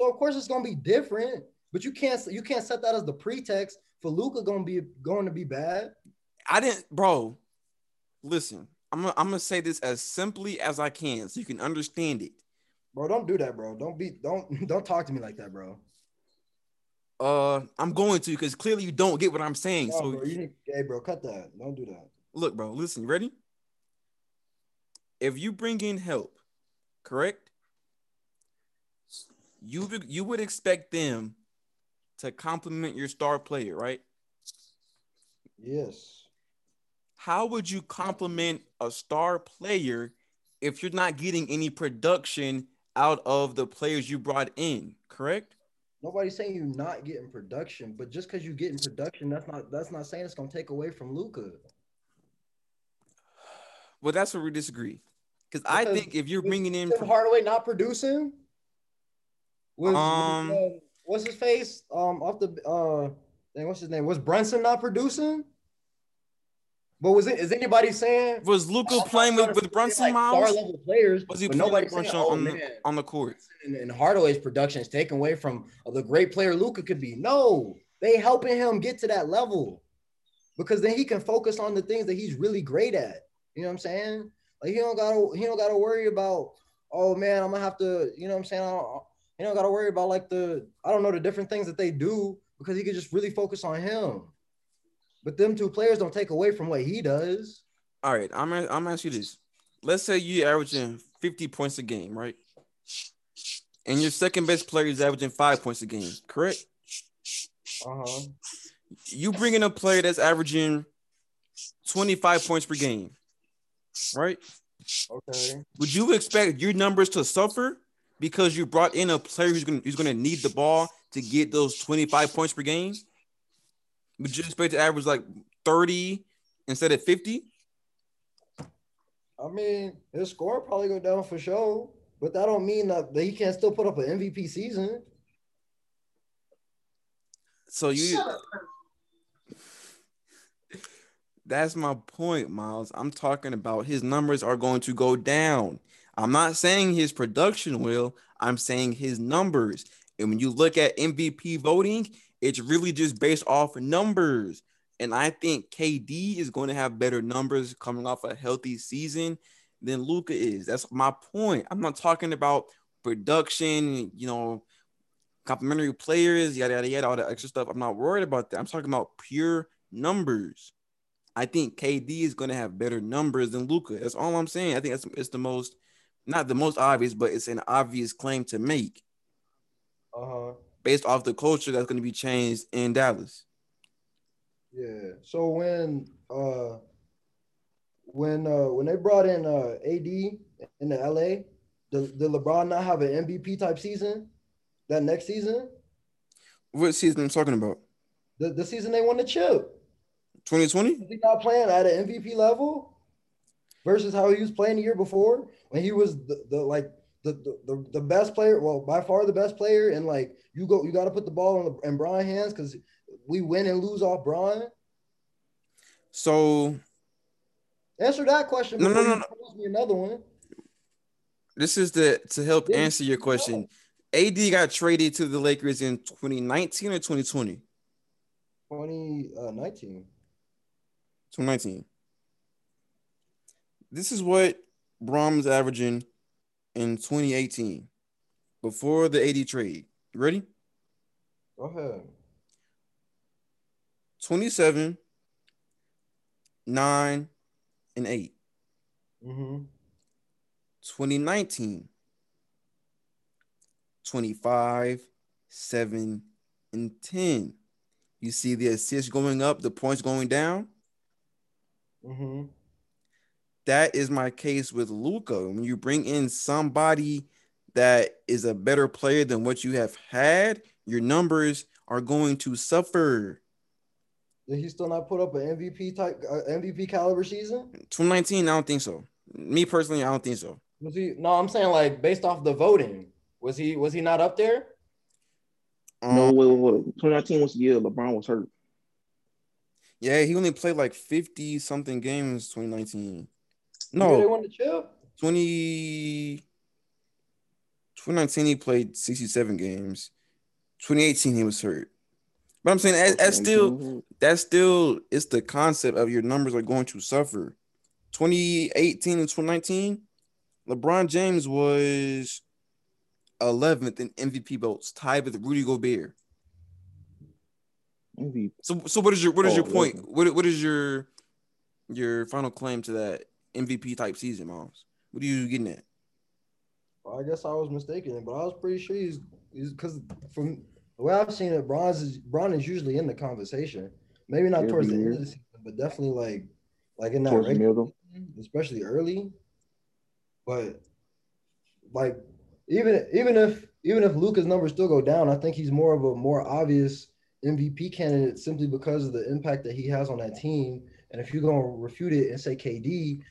So of course it's gonna be different, but you can't you can't set that as the pretext for Luka gonna be going to be bad. I didn't, bro. Listen, I'm gonna, I'm gonna say this as simply as I can so you can understand it. Bro, don't do that, bro. Don't be don't don't talk to me like that, bro. Uh, I'm going to because clearly you don't get what I'm saying. No, so bro, you need, hey, bro, cut that. Don't do that. look, bro, listen, you ready? If you bring in help, correct? You would- you would expect them to complement your star player, right? Yes. How would you compliment a star player if you're not getting any production out of the players you brought in? Correct. Nobody's saying you're not getting production, but just because you're getting production, that's not that's not saying it's gonna take away from Luka. Well, that's where we disagree. Because I think if you're bringing in, Tim Hardaway not producing. Was, was, Um, uh, what's his face? Um, off the uh, dang, what's his name? Was Brunson not producing? But was it? Is anybody saying was Luka playing with, with Brunson like, Miles? Star level players. Was he but playing saying, Brunson oh, on, the, on the court? and, and Hardaway's production is taken away from the great player Luka could be. No, they helping him get to that level because then he can focus on the things that he's really great at. You know what I'm saying? Like he don't gotta he don't gotta worry about oh man I'm gonna have to you know what I'm saying I don't, he don't gotta worry about like the I don't know the different things that they do because he can just really focus on him. But them two players don't take away from what he does. All right, I'm gonna, I'm gonna ask you this. Let's say you averaging 50 points a game, right? And your second best player is averaging five points a game, correct? Uh huh. You bring in a player that's averaging 25 points per game, right? Okay. Would you expect your numbers to suffer because you brought in a player who's gonna who's gonna need the ball to get those 25 points per game? Would you expect to average like 30 instead of 50? I mean, his score probably go down for sure, but that don't mean that, that he can't still put up an MVP season. So you That's my point, Miles. I'm talking about his numbers are going to go down. I'm not saying his production will, I'm saying his numbers. And when you look at MVP voting, it's really just based off numbers. And I think KD is going to have better numbers coming off a healthy season than Luka is. That's my point. I'm not talking about production, you know, complimentary players, yada yada yada, all that extra stuff. I'm not worried about that. I'm talking about pure numbers. I think KD is going to have better numbers than Luka. That's all I'm saying. I think that's it's the most, not the most obvious, but it's an obvious claim to make Uh huh. Based off the culture that's going to be changed in Dallas. Yeah. So when uh when uh when they brought in uh AD in the LA, did, did LeBron not have an MVP type season that next season? What season I'm talking about? The, the season they won the chip. 2020? Is he not playing at an MVP level versus how he was playing the year before when he was the, the like the, the, the, the best player, well, by far the best player, and like you go, you got to put the ball in, the, in Brian hands because we win and lose off Brian. So Answer that question. No, no, before no, me another one. this is the to help Yeah. answer your question. AD got traded to the Lakers in 2019 or 2020? 2019. 2019. This is what Bron's averaging in 2018 before the AD trade. You ready? Go ahead. 27, 9, and 8. Mm-hmm. 2019, 25, 7, and 10. You see the assists going up, the points going down. Mm-hmm. That is my case with Luka. When you bring in somebody that is a better player than what you have had, your numbers are going to suffer. Did he still not put up an MVP type uh, MVP caliber season? 2019, I don't think so. Me personally, I don't think so. Was he? No, I'm saying like based off the voting. Was he? Was he not up there? No, Um, wait, wait, wait. 2019 was the year LeBron was hurt. yeah, he only played like 50 something games 2019. The year they No, won the chip. 20 2019 he played 67 games. 2018 he was hurt. But I'm saying that's, as still that's still it's the concept of your numbers are going to suffer. 2018 and 2019, LeBron James was 11th in MVP votes, tied with Rudy Gobert. MVP. So, so what is your what is your Oh, point? okay. What what is your your final claim to that MVP type season, Moms? What are you getting at? I guess I was mistaken, but I was pretty sure he's he's because from the way I've seen it, Bron's is Bron is usually in the conversation. Maybe not Every towards the end of the season, but definitely like like in that towards regular, middle. especially early. But like even even if even if Luka's numbers still go down, I think he's more of a more obvious MVP candidate simply because of the impact that he has on that team. And if you're gonna refute it and say KD,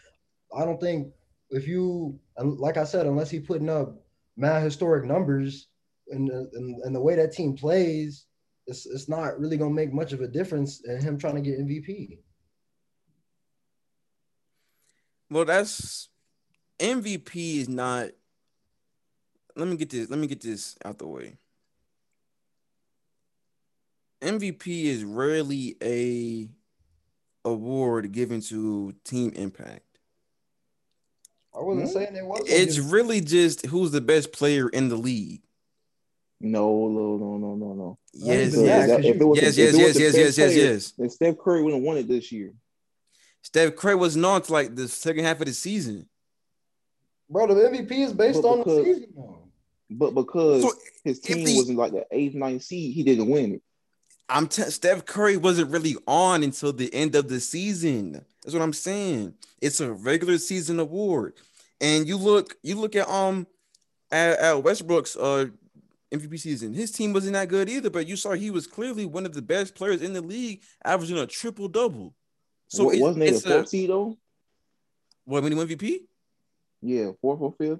I don't think if you like I said, unless he's putting up mad historic numbers and and, the way that team plays, it's it's not really gonna make much of a difference in him trying to get MVP. Well, that's MVP is not. Let me get this. Let me get this out the way. MVP is rarely a award given to team impact. I wasn't hmm? saying it was. It's really just who's the best player in the league. No, no, no, no, no, no. Yes, yes, that, 'cause If you- it was yes, yes, yes, yes, yes, yes, player, yes. Then Steph Curry wouldn't won it this year. Steph Curry wasn't to like the second half of the season. bro. The MVP is based But on the season. Though. But because So his team the- was in like the eighth, ninth seed, he didn't win it. I'm t- Steph Curry wasn't really on until the end of the season. That's what I'm saying. It's a regular season award, and you look, you look at um at, at Westbrook's uh MVP season. His team wasn't that good either, but you saw he was clearly one of the best players in the league, averaging a triple double. So So it- wasn't it a, fourth seed though? what when he won MVP? Yeah, fourth or fifth.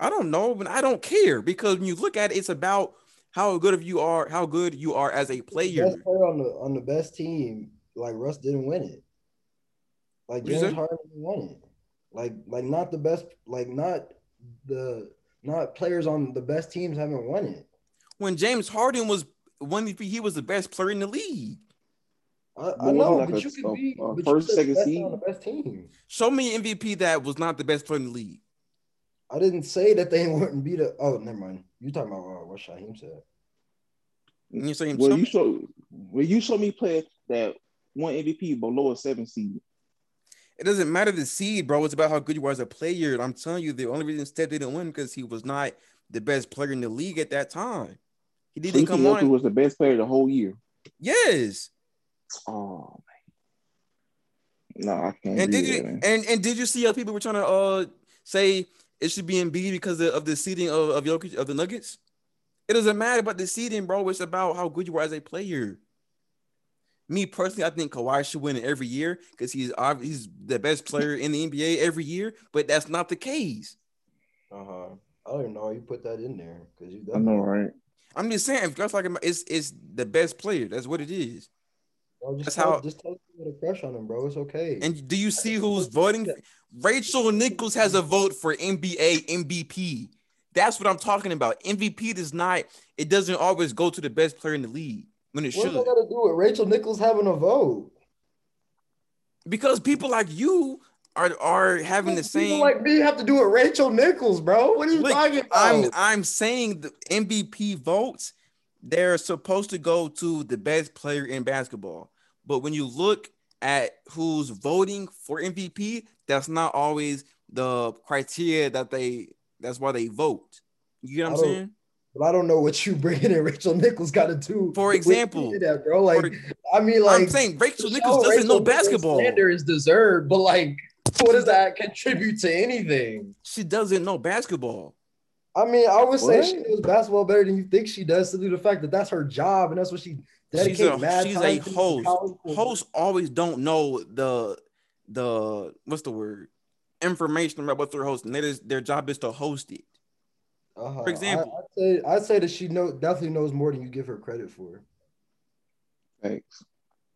I don't know, but I don't care because when you look at it, it's about how good of you are, how good you are as a player. best player on the on the best team, like Russ didn't win it. Like What'd James? Harden didn't it. Like like not the best, like not the not players on the best teams haven't won it. When James Harden was one MVP, he was the best player in the league. I, I know, like but a- you could be a but first, you second best seed? on the best team. Show me an MVP that was not the best player in the league. I didn't say that they wouldn't be the. Oh, never mind. You talking about uh, what Shaheem said? And you're saying Well, show you me- show well, you show me play that one MVP below a seven seed. it doesn't matter the seed, bro. It's about how good you are as a player. And I'm telling you, the only reason Steph didn't win because he was not the best player in the league at that time. He didn't you come think Jokic on. was the best player the whole year. Yes. Oh man. No, I can't. And did you that, and and did you see how people were trying to uh say it should be in B because of, of the seeding of, of Jokic of the Nuggets? It doesn't matter about the seeding, bro. It's about how good you are as a player. Me personally, I think Kawhi should win it every year because he's ob- he's the best player in the NBA every year, but that's not the case. Uh huh. I don't even know how you put that in there because you. I know, right? I'm just saying, if you're talking about it's it's the best player, that's what it is. Bro, just That's tell, how- Just tell you with a crush on him, bro. It's okay. And do you see who's voting? Rachel Nichols has a vote for NBA MVP. That's what I'm talking about. MVP does not, it doesn't always go to the best player in the league when it what should. does that got to do with Rachel Nichols having a vote? Because people like you are are having the People same like me have to do with Rachel Nichols, bro. What are you Look, talking about? I'm I'm saying the MVP votes, they're supposed to go to the best player in basketball. But when you look at who's voting for MVP, that's not always the criteria that they that's why they vote. You get what I'm saying? but I don't know what you bringing in Rachel Nichols got to do. For example, that, bro. Like, For- I mean, like, I'm saying Rachel Nichols doesn't know Rachel Nichols' basketball. Slander is deserved, but like, what does that contribute to anything? She doesn't know basketball. I mean, I would say What? she knows basketball better than you think she does, simply the fact that that's her job and that's what she She's dedicates a mad she's time a host. Hosts always don't know the the what's the word information about what they're hosting. They just, their job is to host it. Uh-huh. For example. I, would say I'd say that she know definitely knows more than you give her credit for. Thanks.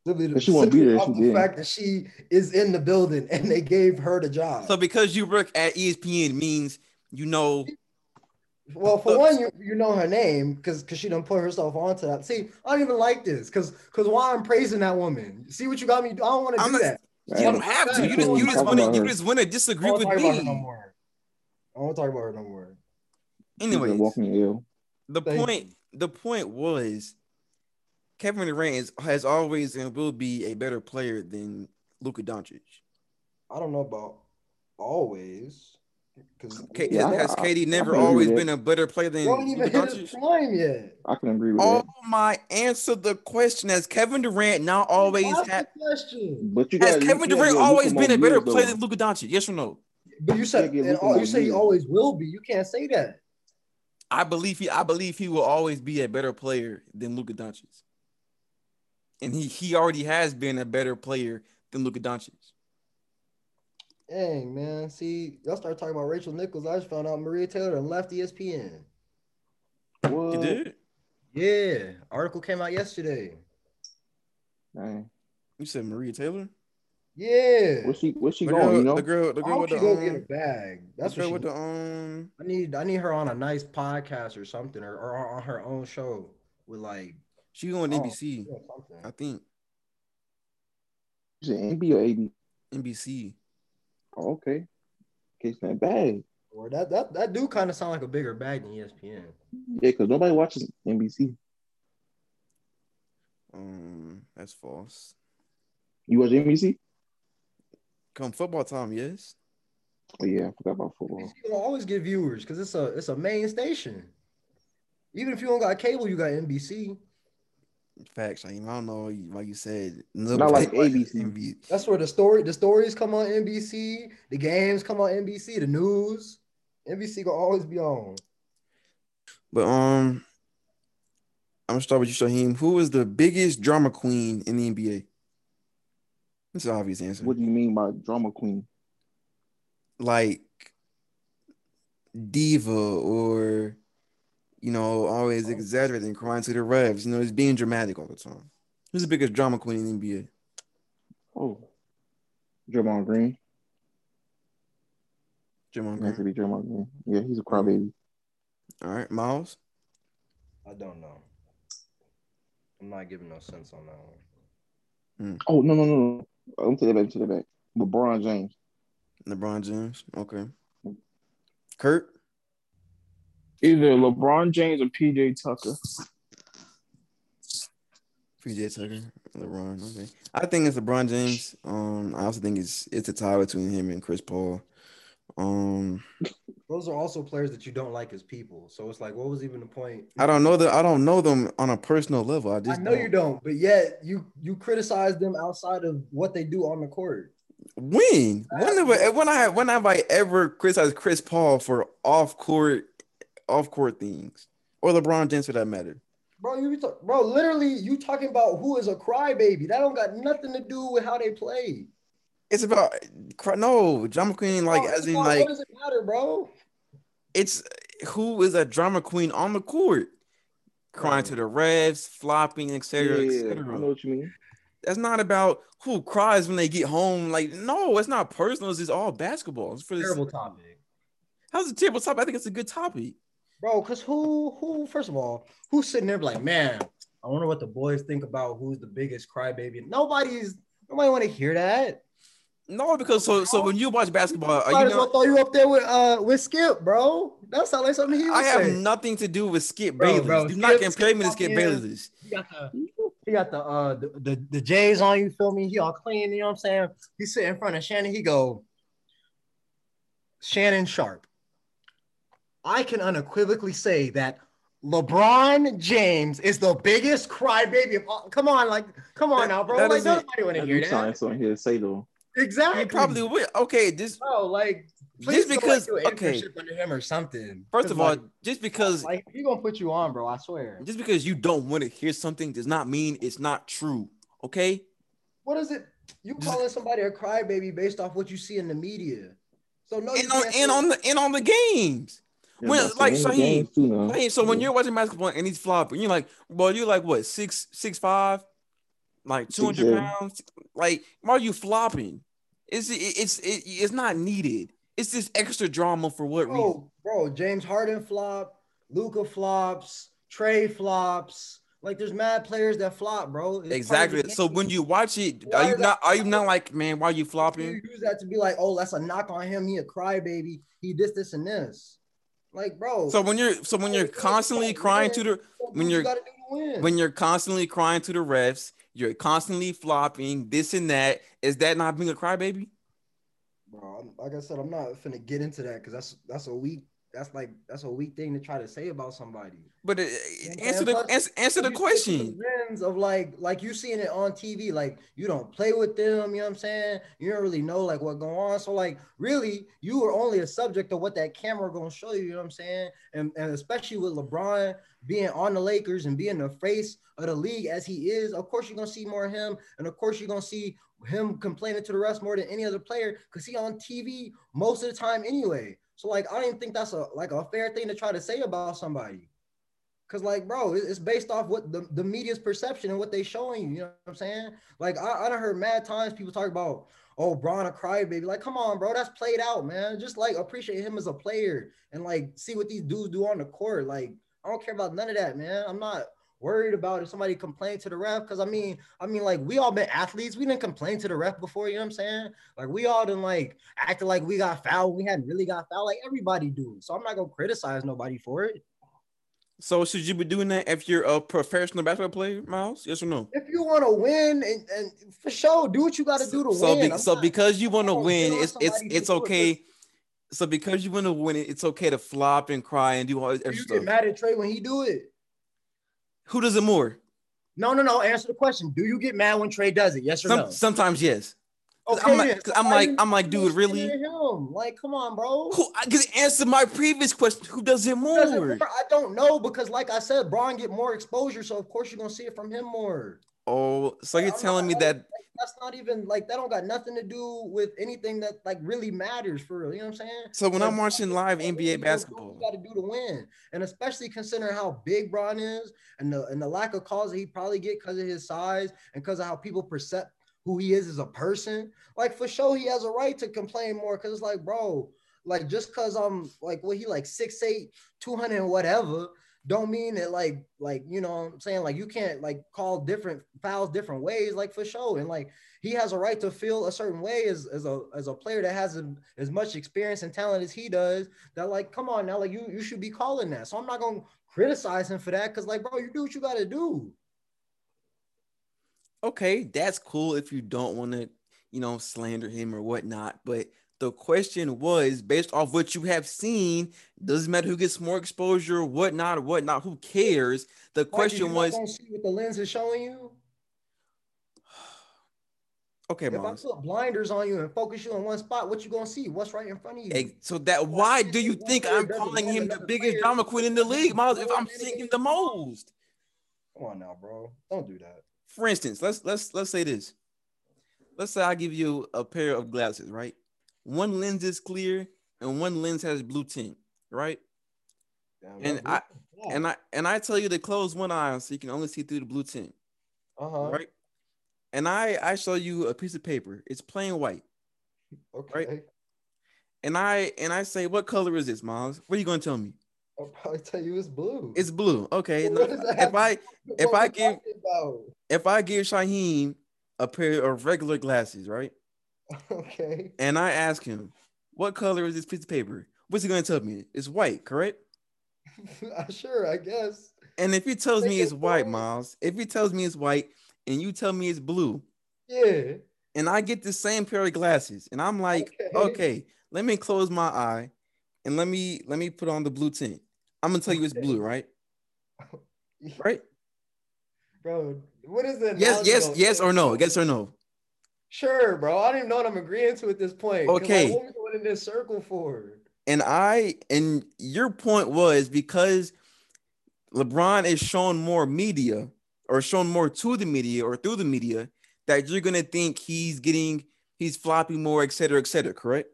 Simply, But she won't be there she the didn't. fact that she is in the building and they gave her the job. So because you work at ESPN means you know well, for one, you, you know her name because because she done put herself onto that. See, I don't even like this because because why I'm praising that woman. See what you got me? I don't want to do not- that. you don't have to. You just you just want to you just want to I disagree don't with talk about her me. no more. I don't talk about her no more. Anyways, walking ill. the Thank point the point was Kevin Durant is, has always and will be a better player than Luka Doncic. I don't know about always. Because K- Yeah, has I- KD never always been a better player than he don't even hit his Doncic? prime yet. I can agree with Oh that. my! Answer the question. Has Kevin Durant now always had? question. But you Has got Kevin Durant always been a better player than Luka. Luka Doncic? Yes or no? But you said Yeah, give and Luka all- you say he always will be. You can't say that. I believe he. I believe he will always be a better player than Luka Doncic. And he he already has been a better player than Luka Doncic. Dang man, see y'all start talking about Rachel Nichols. I just found out Maria Taylor left ESPN. What? You did? Yeah, article came out yesterday. Dang. You said Maria Taylor? Yeah, Where's she? Where's she The going? girl, You know? the girl, the girl with the go um, get a bag. That's the girl with the um. I need. I need her on a nice podcast or something, or, or on her own show with like She going oh, NBC, yeah. I think Is it NB or AB? NBC. Oh, okay. Case that bag. Or that that that do kind of sound like a bigger bag than ESPN. Yeah, because nobody watches NBC. Um, that's false. You watch NBC? Come football time, yes. Oh yeah, I forgot about football. NBC will always get viewers because it's a it's a main station. Even if you don't got cable, you got NBC. Facts. I don't know why you said Not like ABC. NBC. That's where the story the stories come on NBC, the games come on NBC, the news. NBC gonna always be on. But um, I'm gonna start with you, Shaheem. Who is the biggest drama queen in the NBA? It's an obvious answer. What do you mean by drama queen? like diva or you know always exaggerating, crying to the refs. You know, it's being dramatic all the time. Who's the biggest drama queen in the NBA? Oh, Draymond Green. Jamal It has to Green. be Draymond Green. Yeah, he's a crybaby. All right, Miles. I don't know. I'm not giving no sense on that one. Hmm. Oh no no no no! I'm take that back. Take that back. LeBron James. LeBron James. Okay. Hmm. Kurt. Either LeBron James or PJ Tucker. PJ Tucker. LeBron. Okay. I think it's LeBron James. Um, I also think it's it's a tie between him and Chris Paul. Um, Those are also players that you don't like as people. So it's like, what was even the point? I don't know that I don't know them on a personal level. I I just know you don't, but yet you you criticize them outside of what they do on the court. When? When have I, when I when have I ever criticized Chris Paul for off court off court things or LeBron James for that matter? Bro, you be talk, bro, literally you talking about who is a crybaby. That don't got nothing to do with how they play. It's about cry- no drama queen like Bro, as it's in about- like what does it matter, bro? it's who is a drama queen on the court, crying to the refs, flopping, Yeah, etc. I know what you mean. That's not about who cries when they get home. Like no, it's not personal. It's just all basketball. It's for this. Terrible topic. How's it terrible topic? I think it's a good topic. Bro, cause who who first of all, who's sitting there like, man, I wonder what the boys think about who's the biggest crybaby. Nobody's nobody want to hear that. No, because so so when you watch basketball, are Might you as well not, throw you up there with uh with Skip, bro. That sounds like something he would I have say. nothing to do with Skip Bro, Bayless. bro, Do not Skip- compare me to Skip Skip in. Bayless. He got the he got the uh the, the, the J's on you, feel me? He all clean, you know what I'm saying? He sit in front of Shannon, he go, Shannon Sharpe. I can unequivocally say that LeBron James is the biggest crybaby of all. Come on, like, come on now, bro. That like, nobody want to hear you sound that. like something here to say though. Exactly. You probably would. Okay, this bro, like, Just please go, because- like, okay. under him or something. first 'Cause, of all, like, just because like he gonna put you on, bro. I swear. just because you don't want to hear something does not mean it's not true. Okay? What is it? You calling somebody a crybaby based off what you see in the media? So no, you And on can't and on the and on the games. Yeah, When- like the Shaheem, games too now. Hey, so when you're watching basketball and he's flopping, you're like, well, you're like what six six five, like two hundred pounds. Like, why are you flopping? It's it's it, it's not needed. It's this extra drama for what reason? bro, bro, James Harden flop, Luka flops, Trey flops. Like there's mad players that flop, bro. It's part of the Exactly. So when you watch it, Why are you not are you not like, man, why are you flopping? you flopping? use that to be like, oh, that's a knock on him. He a crybaby. He this, this, and this. Like, bro. So when you're so when you're constantly crying to the when you you're- gotta do to win. when you're constantly crying to the refs, you're constantly flopping this and that. Is that not being a crybaby? bro. Like I said, I'm not finna get into that because that's that's a weak. That's like that's a weak thing to try to say about somebody. But uh, answer the Plus, answer, answer the You see it through question. the lens of like like you seeing it on TV, like you don't play with them, you know what I'm saying? You don't really know like what going on. So like really, you are only a subject of what that camera gonna show you, you know what I'm saying? And, and especially with LeBron being on the Lakers and being the face of the league as he is, of course you're gonna see more of him, and of course you're gonna see him complaining to the rest more than any other player because he on TV most of the time anyway. So like I don't even think that's a like a fair thing to try to say about somebody. Cause like, bro, it's based off what the, the media's perception and what they showing you. You know what I'm saying? Like, I, I done heard mad times people talk about, oh, Bron a crybaby. Like, come on, bro, that's played out, man. Just like appreciate him as a player and like see what these dudes do on the court. Like, I don't care about none of that, man. I'm not worried about if somebody complained to the ref. Cause I mean, I mean, like we all been athletes. We didn't complain to the ref before, you know what I'm saying? Like we all done like acted like we got fouled. We hadn't really got fouled. Like everybody do. So I'm not gonna criticize nobody for it. So should you be doing that if you're a professional basketball player, Miles? Yes or no? if you want to win and, and for sure do what you got to do to so, win. be- so not- because you want to win, it's it's it's do it, okay. So because you want to win, it's okay to flop and cry and do all this you get mad at Trey when he do it? Who does it more? No, no, no. Answer the question. Do you get mad when Trey does it? Yes or Some, no? Sometimes yes. 'Cause Okay, I'm like. 'cause I'm like, I'm like, dude, really? Him? Like, come on, bro. Who? Because answer my previous question. Who does it Does it more? more? I don't know because, like I said, Bron get more exposure, so of course you're gonna see it from him more. Oh, so you're telling me that? That's not even like that. Don't got nothing to do with anything that like really matters for real. You know what I'm saying? So when Like, I'm watching live NBA basketball, you got to do to win, and especially considering how big Bron is and the and the lack of calls that he probably get because of his size and because of how people perceive who he is as a person. Like for sure, he has a right to complain more because it's like, bro, like just because I'm like, what he like 6'8", 200 whatever. Don't mean that like like you know I'm saying? Like you can't like call different fouls different ways like for sure. And like he has a right to feel a certain way as, as a as a player that has a, as much experience and talent as he does that like come on now like you you should be calling that. So i'm not gonna criticize him for that because like bro you do what you gotta do. Okay, that's cool if you don't want to, you know, slander him or whatnot. But the question was based off what you have seen, doesn't matter who gets more exposure, whatnot, whatnot, who cares? The if question was, what the lens is showing you okay, if i put blinders on you and focus you on one spot what you gonna see what's right in front of you Hey, So that why do you think I'm calling him the biggest drama queen in the league, Miles? If I'm seeing the most. come on now bro don't do that For instance, let's let's let's say this. Let's say I give you a pair of glasses, right? One lens is clear and one lens has blue tint, right? And I and I and I tell you to close one eye so you can only see through the blue tint, uh-huh right? And I I show you a piece of paper. It's plain white. okay And I and I say, what color is this, Miles? What are you gonna tell me? i'll probably tell you it's blue It's blue. Okay. Well, what now, does that if I if I give about? if I give Shaheem a pair of regular glasses, right? okay And I ask him, what color is this piece of paper? What's he gonna tell me? It's white, correct? Uh, sure i guess And if he tells me it's white. Miles, if he tells me it's white and you tell me it's blue, yeah and I get the same pair of glasses, and I'm like, Okay. okay, let me close my eye and let me let me put on the blue tint. I'm gonna tell you it's blue, right? Right? bro what is the Yes, yes, yes or no? Yes or no? Sure, bro. I don't even know what I'm agreeing to at this point. 'Cause, like, Okay. what we going in this circle for? And I and your point was because LeBron is shown more media or shown more to the media or through the media that you're gonna think he's getting he's flopping more, et cetera, et cetera, correct?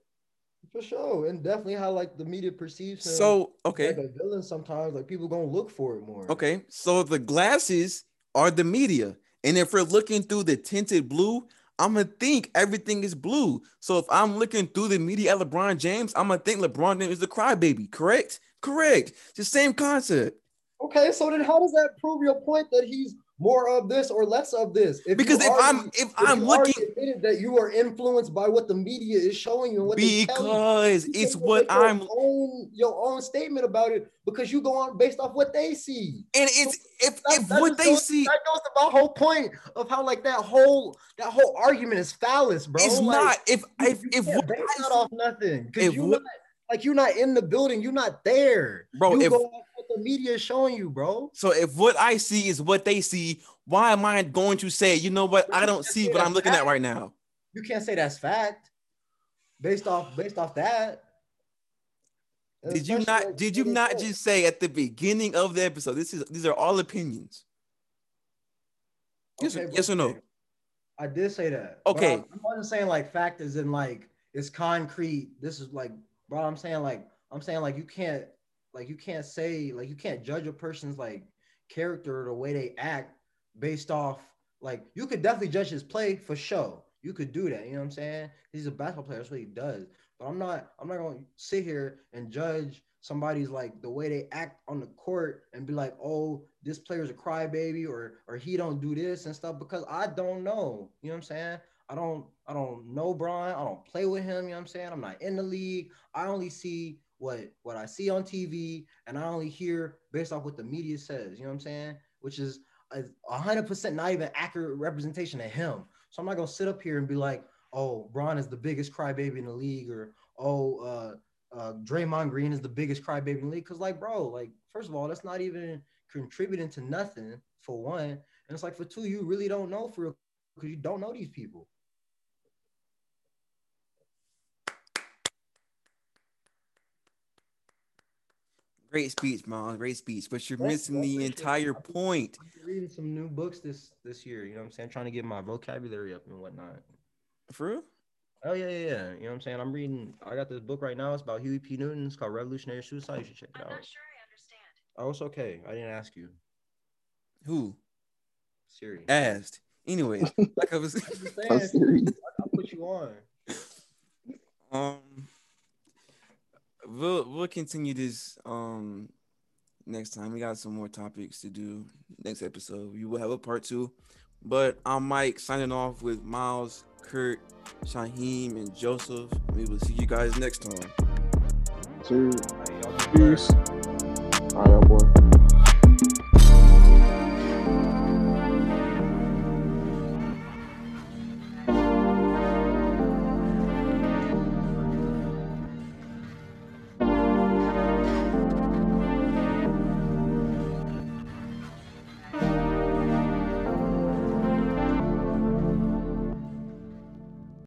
For sure, and definitely how like the media perceives him. So okay, like a villain sometimes. Like people gonna look for it more. okay. So the glasses are the media, and if we're looking through the tinted blue, I'm gonna think everything is blue. So if I'm looking through the media at LeBron James, I'm gonna think LeBron James is the crybaby. Correct? Correct. It's the same concept. Okay, so then how does that prove your point that he's more of this or less of this. If Because if I'm if if I'm already looking admitted that you are influenced by what the media is showing you and what because you it's what your I'm and own your own statement about it because you go on based off what they see. And it's if That- if that what they goes- see that goes to my whole point of how like that whole that whole argument is phallus, bro. it's Like, not if if if what I off nothing because you what- not like you're not in the building, you're not there, Bro, You if- go the media is showing you, bro. So if what I see is what they see, why am I going to say, you know what, I don't see what I'm looking at right now? You can't say that's fact based off based off that. Did you not did you not said. just say at the beginning of the episode? This is these are all opinions. Yes, Okay, or, yes or no? I did say that. Okay. I, I wasn't saying like fact is in like it's concrete. This is like, bro. I'm saying like I'm saying like you can't like you can't say like you can't judge a person's like character or the way they act based off like you could definitely judge his play for sure. You could do that. You know what I'm saying? He's a basketball player. That's what he does. But I'm not. I'm not gonna sit here and judge somebody's like the way they act on the court and be like, oh, this player's a crybaby or or he don't do this and stuff because I don't know. You know what I'm saying? I don't I don't know Brian. I don't play with him. You know what I'm saying? I'm not in the league. I only see what what I see on TV and I only hear based off what the media says. You know what I'm saying? Which is a hundred percent not even accurate representation of him. So I'm not gonna sit up here and be like, oh, Bron is the biggest crybaby in the league, or oh, uh, uh, Draymond Green is the biggest crybaby in the league. Cause like, bro, like first of all, that's not even contributing to nothing for one, and it's like for two, you really don't know for real because you don't know these people. Great speech, Miles. Great speech. But you're Thank you, missing I the appreciate it. entire point. I'm reading some new books this this year. You know what I'm saying? Trying to get my vocabulary up and whatnot. For real? Oh yeah, yeah, yeah. You know what I'm saying? I'm reading. I got this book right now. It's about Huey P. Newton. It's called Revolutionary Suicide. You should check it I'm out. not sure I understand. Oh, it's okay. I didn't ask you. Who? Siri. Asked. Anyway, like I was I'm saying, serious. I'll put you on. um we'll we'll continue this um next time. We got some more topics to do next episode. We will have a part two. But I'm Mike signing off with Miles, Kurt, Shaheem, and Joseph. We will see you guys next time. Sir. All right, y'all be blessed. Peace. All right, boy.